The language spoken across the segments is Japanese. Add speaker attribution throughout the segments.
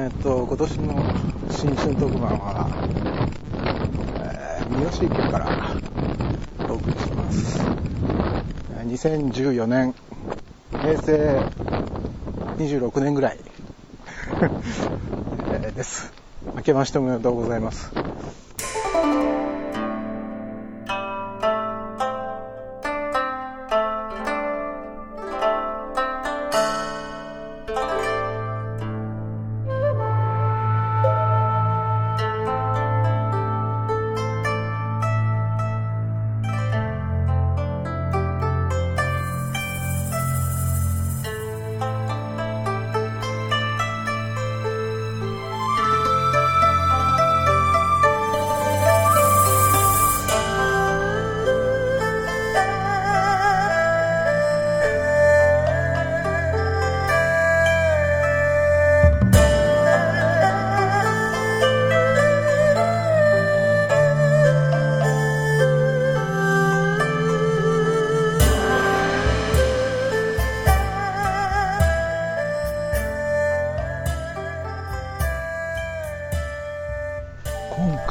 Speaker 1: えっと、今年の新春特番は、えー、三好池からお送りします。2014年、平成26年ぐらい です。明けましておめでとうございます。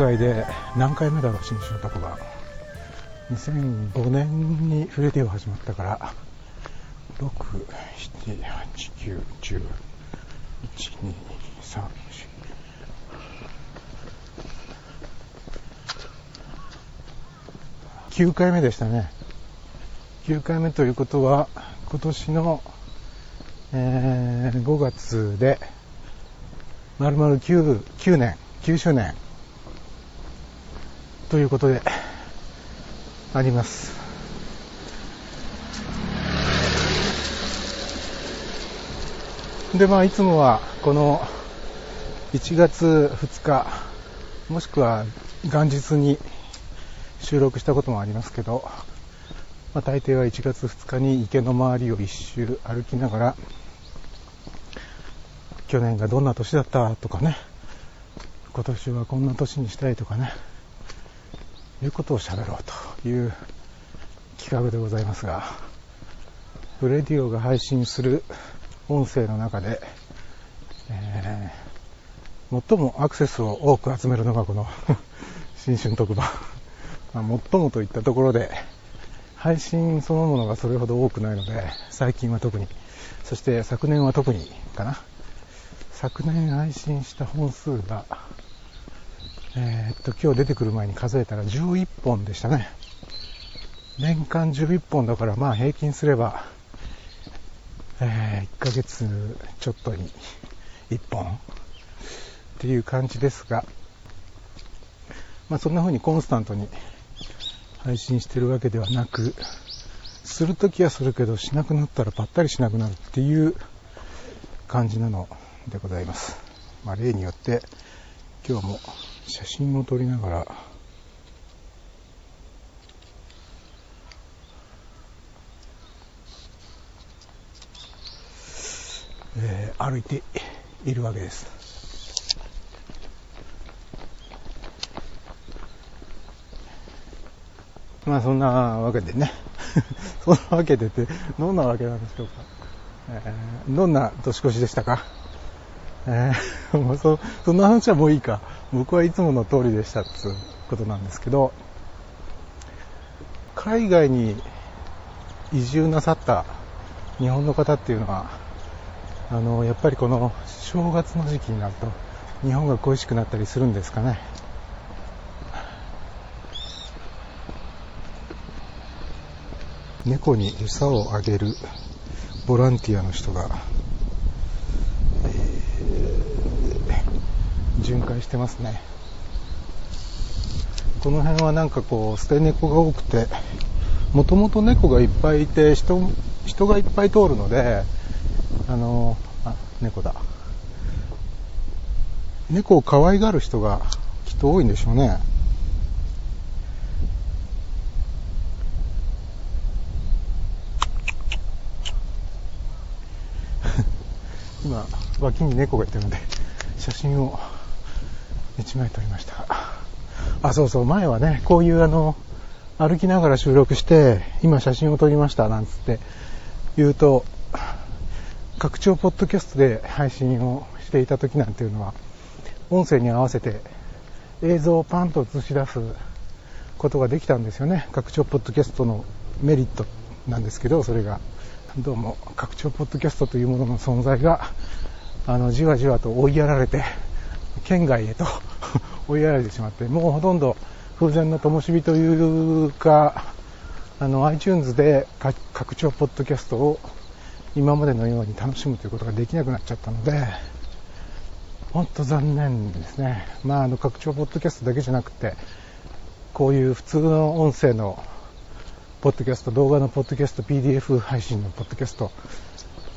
Speaker 1: 回で何回目だろう、新春特番。2005年にフレディオ始まったから、6、7、8、9、10、1、2、3、4、9回目でしたね。9回目ということは、今年の、えー、5月で、丸々 9, 9年、9周年ということで、あります。で、まあ、いつもは、この、1月2日、もしくは元日に収録したこともありますけど、まあ、大抵は1月2日に池の周りを一周歩きながら、去年がどんな年だったとかね、今年はこんな年にしたいとかね、いうことを喋ろうという企画でございますが、ブレディオが配信する音声の中で、えー、最もアクセスを多く集めるのがこの 新春特番。まあ、最もといったところで、配信そのものがそれほど多くないので、最近は特に、そして昨年は特にかな。昨年配信した本数が、えー、っと、今日出てくる前に数えたら11本でしたね。年間11本だから、まあ平均すれば、えー、1ヶ月ちょっとに1本っていう感じですが、まあそんな風にコンスタントに配信してるわけではなく、するときはするけど、しなくなったらぱったりしなくなるっていう感じなのでございます。まあ例によって、今日も写真を撮りながらえー、歩いているわけです。まあそんなわけでね、そんなわけでって、どんなわけなんでしょうか。えー、どんな年越しでしたか？えー、もうそ、そんな話はもういいか。僕はいつもの通りでしたっていうことなんですけど、海外に移住なさった日本の方っていうのは、あの、やっぱりこの正月の時期になると、日本が恋しくなったりするんですかね。猫に餌をあげるボランティアの人が巡回してますね。この辺はなんかこう捨て猫が多くてもともと猫がいっぱいいて人人がいっぱい通るのであのあ猫だ。猫を可愛がる人がきっと多いんでしょうね。今脇に猫がいたので写真を1枚撮りました。あ、そうそう、前はね、こういうあの、歩きながら収録して、今写真を撮りました、なんつって言うと、拡張ポッドキャストで配信をしていた時なんていうのは、音声に合わせて映像をパンと映し出すことができたんですよね。拡張ポッドキャストのメリットなんですけど、それが。どうも、拡張ポッドキャストというものの存在が、あの、じわじわと追いやられて、県外へと 追いやられてしまって、もうほとんど風前の灯火というか、あの、iTunes で拡張ポッドキャストを今までのように楽しむということができなくなっちゃったので、本当残念ですね。まあ、あの、拡張ポッドキャストだけじゃなくて、こういう普通の音声のポッドキャスト、動画のポッドキャスト、PDF 配信のポッドキャスト、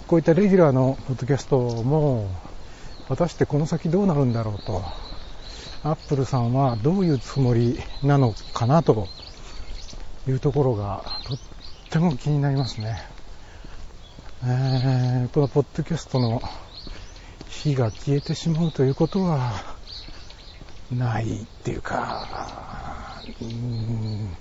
Speaker 1: こういったレギュラーのポッドキャストも、果たしてこの先どうなるんだろうと、アップルさんはどういうつもりなのかなというところがとっても気になりますね。えー、このポッドキャストの火が消えてしまうということはないっていうか、うん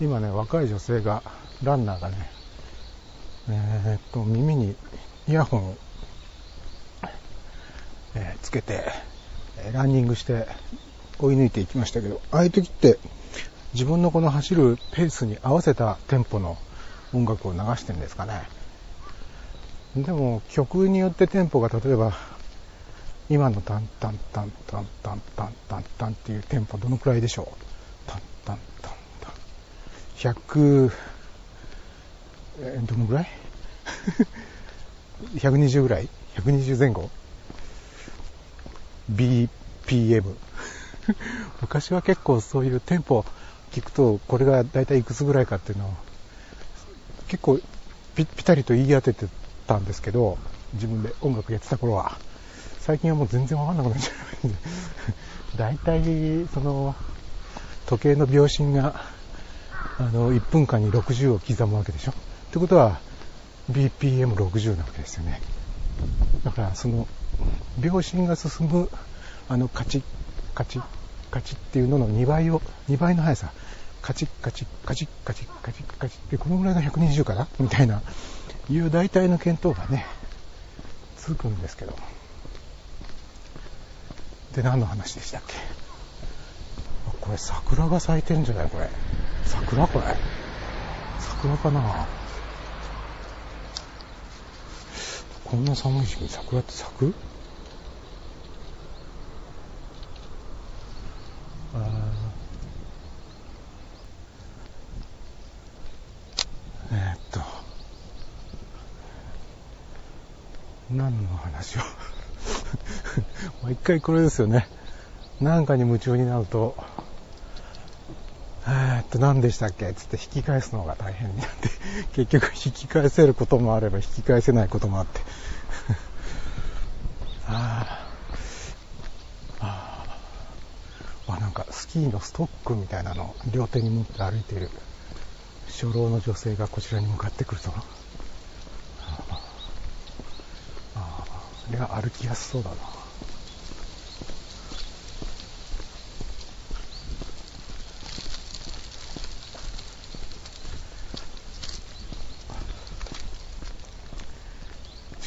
Speaker 1: 今ね、若い女性が、ランナーがね、え、っと、耳にイヤホンを、つけて、ランニングして追い抜いていきましたけど、ああいう時って自分のこの走るペースに合わせたテンポの音楽を流してるんですかね。でも曲によってテンポが例えば今のタンタンタンタンタンタンタンタンっていうテンポどのくらいでしょうタンタンタンタン100えどのぐらい？120ぐらい？120前後？BPM 昔は結構そういうテンポ聞くとこれが大体いくつぐらいかっていうのを結構ピピタリと言い当ててたんですけど、自分で音楽やってた頃は。最近はもう全然わかんなくなっちゃうんで。大体、その、時計の秒針が、あの、1分間に60を刻むわけでしょ。ってことは、BPM60 なわけですよね。だから、その、秒針が進む、あの、カチッ、カチッ、カチッっていうのの2倍を、2倍の速さ。カチッカチッカチッカチッカチッカチッってこのぐらいが120かなみたいないう大体の見当がね、つくんですけど。で、何の話でしたっけ？これ桜が咲いてるんじゃない？これ。桜？これ。桜かな？こんな寒い時期に桜って咲く？何の話を？毎回これですよね。なんかに夢中になると、えっと、何でしたっけ？つって引き返すのが大変になって、結局引き返せることもあれば引き返せないこともあって。ああああなんかスキーのストックみたいなのを両手に持って歩いている初老の女性がこちらに向かってくると。いや、歩きやすそうだな。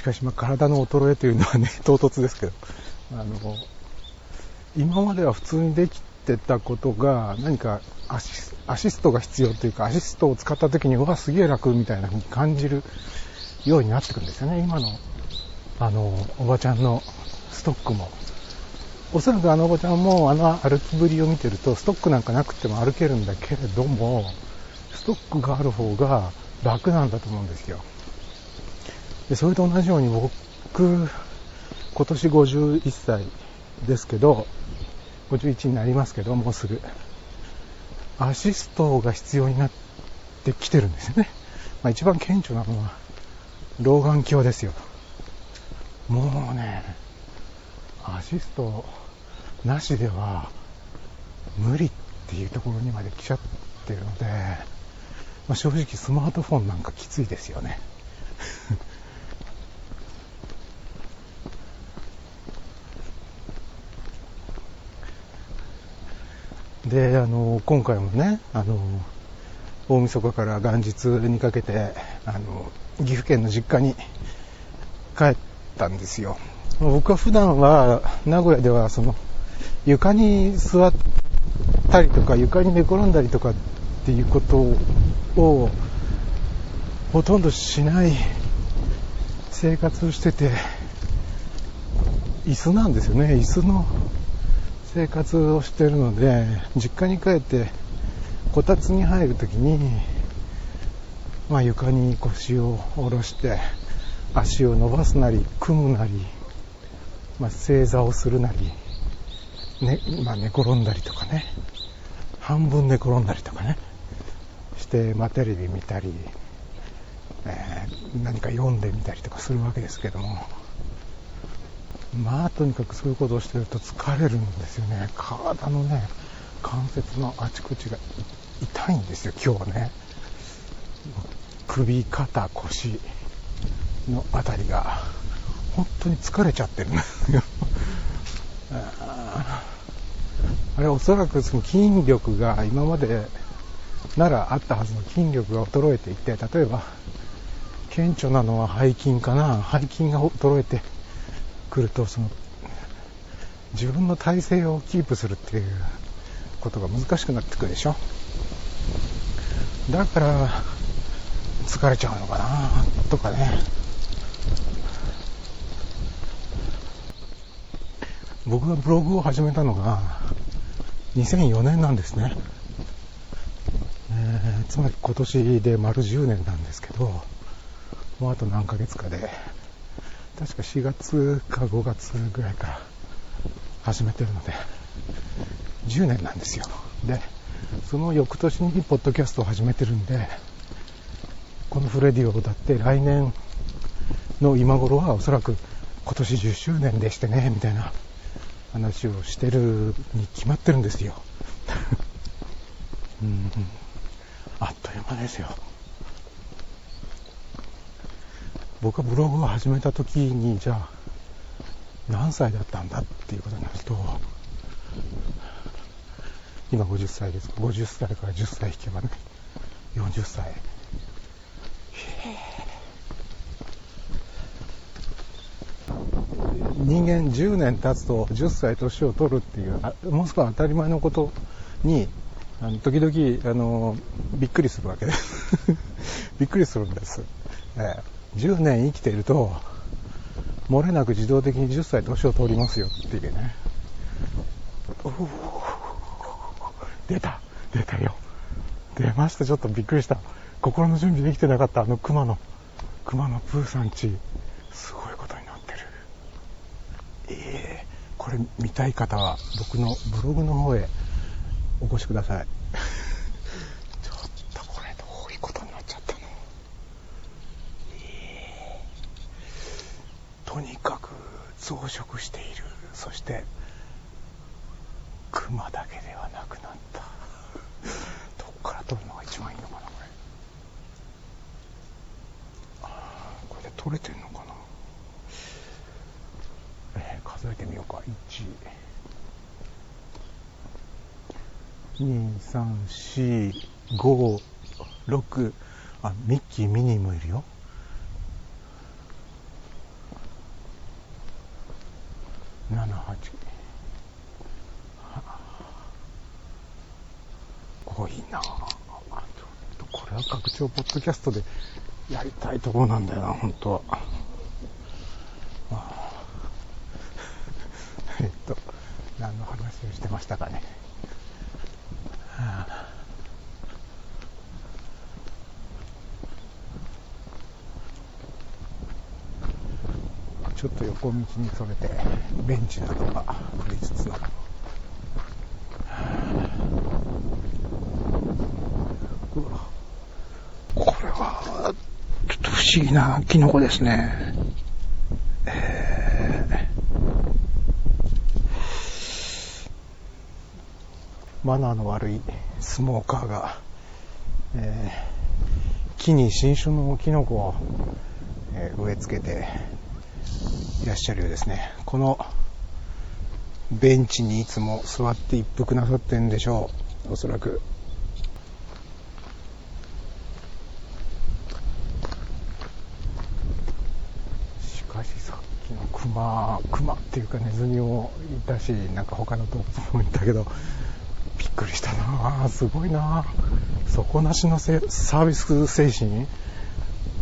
Speaker 1: かし、まあ、体の衰えというのはね、唐突ですけど、あの、今までは普通にできてたことが、何かアシスアシストが必要というか、アシストを使った時に、うわ、すげえ楽みたいな風に感じるようになってくるんですよね、今のあの、おばちゃんのストックも。おそらくあのおばちゃんもあの歩きぶりを見てると、ストックなんかなくても歩けるんだけれども、ストックがある方が楽なんだと思うんですよ。で、それと同じように僕、今年51歳ですけど、51になりますけど、もうすぐ。アシストが必要になってきてるんですよね。まあ、一番顕著なのは、老眼鏡ですよ。もうね、アシストなしでは無理っていうところにまで来ちゃってるので、まあ、正直スマートフォンなんかきついですよね。で、あの、今回もね、あの、大晦日から元日にかけて、あの、岐阜県の実家に帰ったんですよ。僕は普段は名古屋ではその床に座ったりとか床に寝転んだりとかっていうことをほとんどしない生活をしてて椅子なんですよね椅子の生活をしてるので実家に帰ってこたつに入るときに、まあ、床に腰を下ろして足を伸ばすなり組むなり、まあ、正座をするなり、ねまあ、寝転んだりとかね半分寝転んだりとかねして、まあ、テレビ見たり、えー、何か読んでみたりとかするわけですけども。まあとにかくそういうことをしてると疲れるんですよね。体のね関節のあちこちが痛いんですよ今日はね。首肩腰のあたりが本当に疲れちゃってるんですよ。あれおそらくその筋力が今までならあったはずの筋力が衰えていて例えば顕著なのは背筋かな。背筋が衰えてくるとその自分の体勢をキープするっていうことが難しくなってくるでしょ。だから疲れちゃうのかなとかね。僕がブログを始めたのが2004年なんですね、えー、つまり今年で丸10年なんですけどもうあと何ヶ月かで確か4月か5月ぐらいから始めてるので10年なんですよでその翌年にポッドキャストを始めてるんでこのフレディオだって来年の今頃はおそらく今年10周年でしてねみたいな話をしてるに決まってるんですよ。うん、あっという間ですよ。僕がブログを始めた時に、じゃあ、何歳だったんだっていうことになると、今50歳です。50歳から10歳引けばね、40歳。人間10年経つと10歳年を取るっていうもう少し当たり前のことにあの時々あのびっくりするわけです びっくりするんです、えー、10年生きていると漏れなく自動的に10歳年を取りますよっていうね。お出た。出たよ。出ました。ちょっとびっくりした。心の準備できてなかった。あの熊の熊のプーさんちすごいことになってる。えー、これ見たい方は僕のブログの方へお越しくださいちょっとこれどういうことになっちゃったの、えー、とにかく増殖している。そしてクマだけではなくなった どっから撮るのが一番いいのかなこれ。これで撮れてんのかな。数えてみようか。12345 6あミッキーミニーもいるよ。多いなちょっとこれは拡張ポッドキャストでやりたいところなんだよな本当は。えっと、何の話をしてましたかね。はあちょっと横道にそれてベンチなどが降りつつの、これはちょっと不思議なキノコですね。えー。マナーの悪いスモーカーが、えー、木に新種のキノコを、植え付けていらっしゃるようですね。このベンチにいつも座って一服なさってんでしょう。おそらく。しかしさっきのクマ、クマっていうかネズミもいたし、なんか他の動物もいたけど、びっくりしたなすごいな底なしのサービス精神？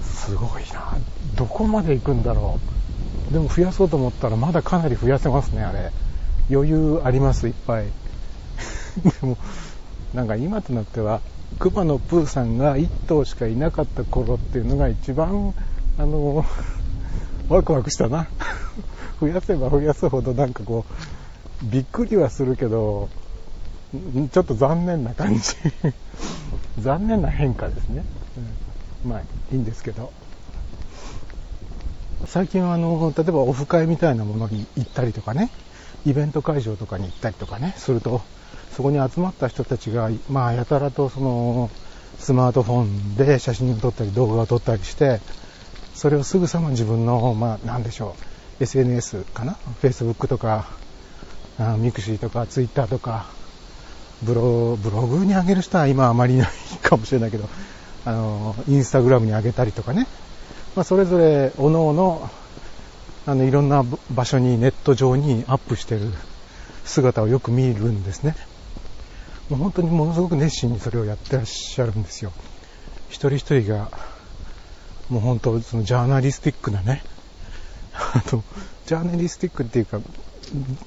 Speaker 1: すごいなどこまで行くんだろうでも増やそうと思ったらまだかなり増やせますねあれ。余裕ありますいっぱい。でもなんか今となっては熊野プーさんが1頭しかいなかった頃っていうのが一番あのワクワクしたな。増やせば増やすほどなんかこうびっくりはするけどちょっと残念な感じ。残念な変化ですね、うん、まあいいんですけど。最近はあの例えばオフ会みたいなものに行ったりとかね。イベント会場とかに行ったりとかねするとそこに集まった人たちが、まあ、やたらとそのスマートフォンで写真を撮ったり動画を撮ったりしてそれをすぐさま自分の、まあ、なんでしょう SNS かな？Facebook とか mixi とか Twitter とかブロ、ブログに上げる人は今あまりいないかもしれないけどあのインスタグラムに上げたりとかね、まあ、それぞれ各々あのいろんな場所にネット上にアップしてる姿をよく見るんですね。もう本当にものすごく熱心にそれをやってらっしゃるんですよ。一人一人がもう本当そのジャーナリスティックなねあとジャーナリスティックっていうか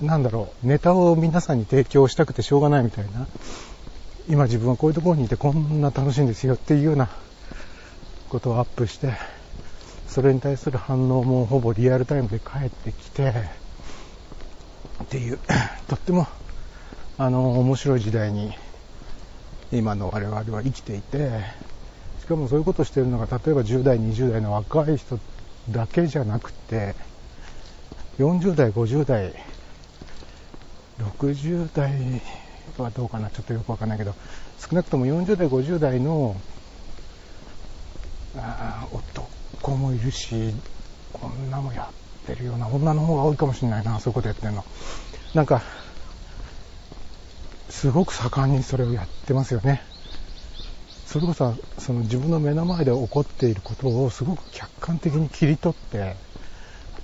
Speaker 1: なんだろうネタを皆さんに提供したくてしょうがないみたいな今自分はこういうところにいてこんな楽しいんですよっていうようなことをアップしてそれに対する反応もほぼリアルタイムで返ってきてっていう とってもあの面白い時代に今の我々は生きていてしかもそういうことをしているのが例えば10代20代の若い人だけじゃなくて40代50代60代はどうかなちょっとよくわかんないけど少なくとも40代50代のあ男もいるし女もやってるような女の方が多いかもしれないなそことやってるの。なんかすごく盛んにそれをやってますよね。それこそその自分の目の前で起こっていることをすごく客観的に切り取って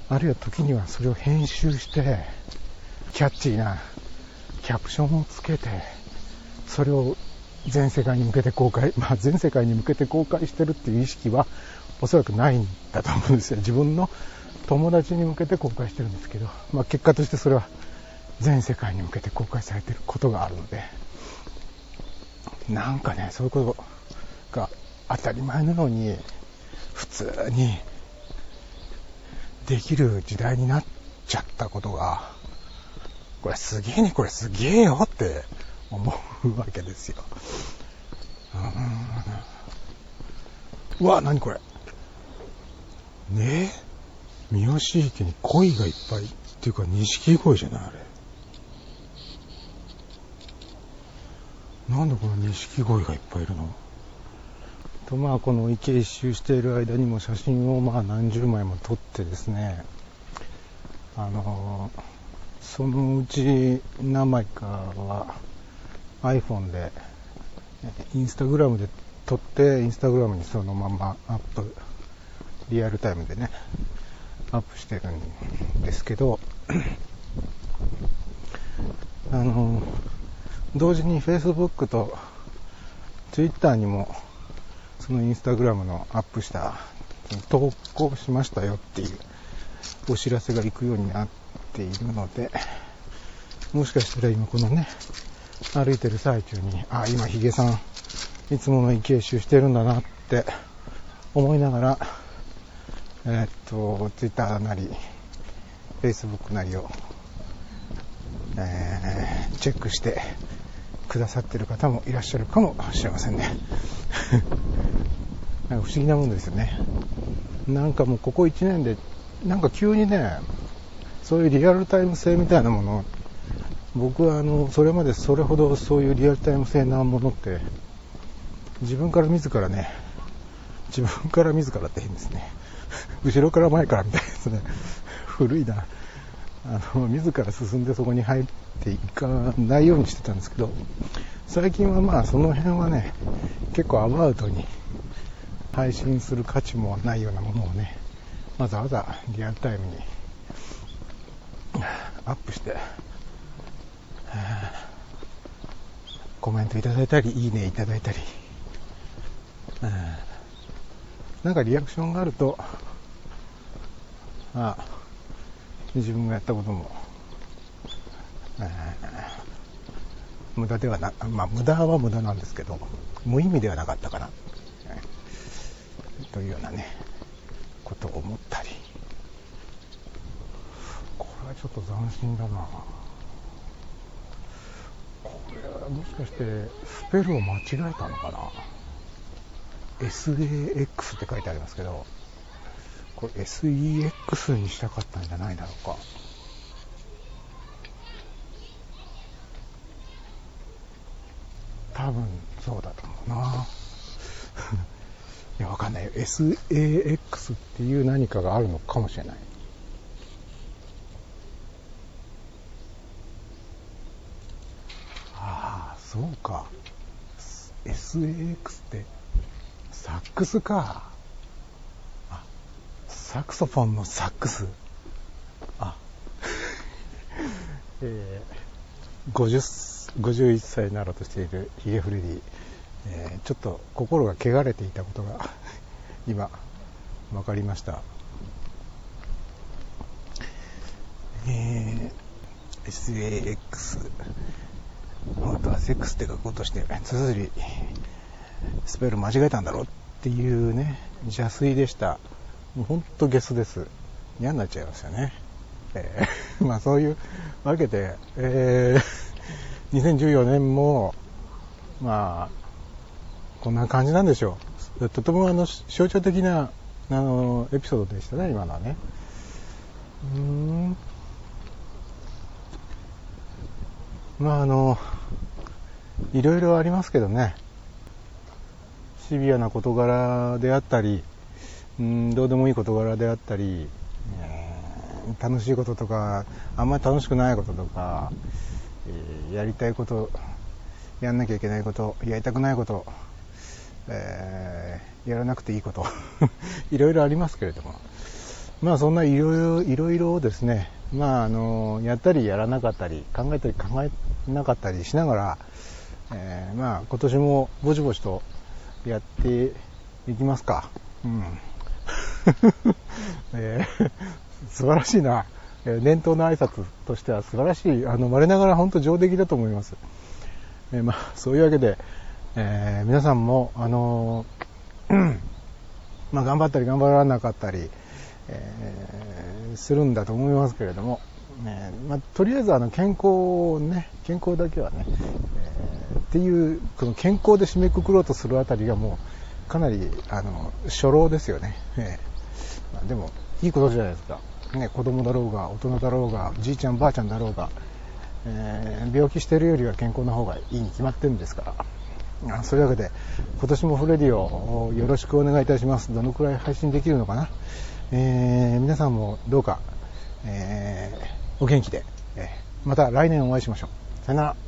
Speaker 1: あるいは時にはそれを編集してキャッチーなキャプションをつけてそれを全世界に向けて公開、まあ、全世界に向けて公開してるっていう意識はおそらくないんだと思うんですよ。自分の友達に向けて公開してるんですけど、まあ、結果としてそれは全世界に向けて公開されてることがあるのでなんかねそういうことが当たり前なのに普通にできる時代になっちゃったことがこれすげえねこれすげえよって思うわけですよ。うわ何これ。ね三好池に鯉がいっぱい。っていうか錦鯉じゃないあれ。なんでこの錦鯉がいっぱいいるの？とまあこの池一周している間にも写真をまあ何十枚も撮ってですね。あのそのうち何枚かは iPhone でインスタグラムで撮ってインスタグラムにそのままアップ。リアルタイムでねアップしてるんですけどあの同時に Facebook と Twitter にもそのインスタグラムのアップした投稿しましたよっていうお知らせが行くようになっているのでもしかしたら今このね歩いてる最中にあ今ヒゲさんいつもの池周してるんだなって思いながらえー、っと Twitter なり Facebook なりを、えー、チェックしてくださってる方もいらっしゃるかもしれませんね。なんか不思議なもんですよね。なんかもうここ1年で、なんか急にね、そういうリアルタイム性みたいなもの、僕はあの、それまでそれほどそういうリアルタイム性なものって、自分から自らね、自分から自らって変ですね。後ろから前からみたいですね。古いな。あの、自ら進んでそこに入っていかないようにしてたんですけど、最近はまあその辺はね、結構アバウトに配信する価値もないようなものをね、わざわざリアルタイムにアップして、コメントいただいたり、いいねいただいたり、なんかリアクションがあると、あ自分がやったことも、無駄ではな、まあ無駄は無駄なんですけど、無意味ではなかったかな、というようなね、ことを思ったり、これはちょっと斬新だな。これはもしかしてスペルを間違えたのかな。?SAX って書いてありますけど、これ SEX にしたかったんじゃないだろうか。多分そうだと思うな。いや、わかんないよ。SAX っていう何かがあるのかもしれない。ああ、そうか。SAX ってサックスか。あ、サクソフォンのサックス。あ、えー、50、51歳になろうとしているヒゲフレディ。えー、ちょっと心が汚れていたことが 今分かりました。えー、SAX 本当はセックスって書こうとして、つづり、スペル間違えたんだろうっていうね、邪推でした。もうほんとゲスです。嫌になっちゃいますよね。えー、まあそういうわけで、えー、2014年も、まあ、こんな感じなんでしょう。とてもあの象徴的なあのエピソードでしたね、今のはね。うーん。まああの、いろいろありますけどね。シビアな事柄であったり、うん、どうでもいい事柄であったり、えー、楽しいこととか、あんまり楽しくないこととか、えー、やりたいこと、やんなきゃいけないこと、やりたくないこと、えー、やらなくていいこと いろいろありますけれども。まあそんないろいろいろいろですね。まああのやったりやらなかったり考えたり考えなかったりしながら、えー、まあ今年もぼちぼちとやっていきますか。うん。えー、素晴らしいな、年頭の挨拶としては素晴らしいあの我ながら本当上出来だと思います、えー、まあそういうわけでえー、皆さんも、あのー、まあ、頑張ったり頑張らなかったり、え、するんだと思いますけれども、ねまあ、とりあえずあの健康ね、健康だけはね、え、っていう、この健康で締めくくろうとするあたりがもう、かなり、あの、初老ですよね。えーまあ、でも、いいことじゃないですか。ね、子供だろうが、大人だろうが、じいちゃんばあちゃんだろうが、えー、病気してるよりは健康な方がいいに決まってるんですから。そういうわけで、今年もフレディをよろしくお願いいたします。どのくらい配信できるのかな。えー、皆さんもどうか、えー、お元気で、えー、また来年お会いしましょう。さよなら。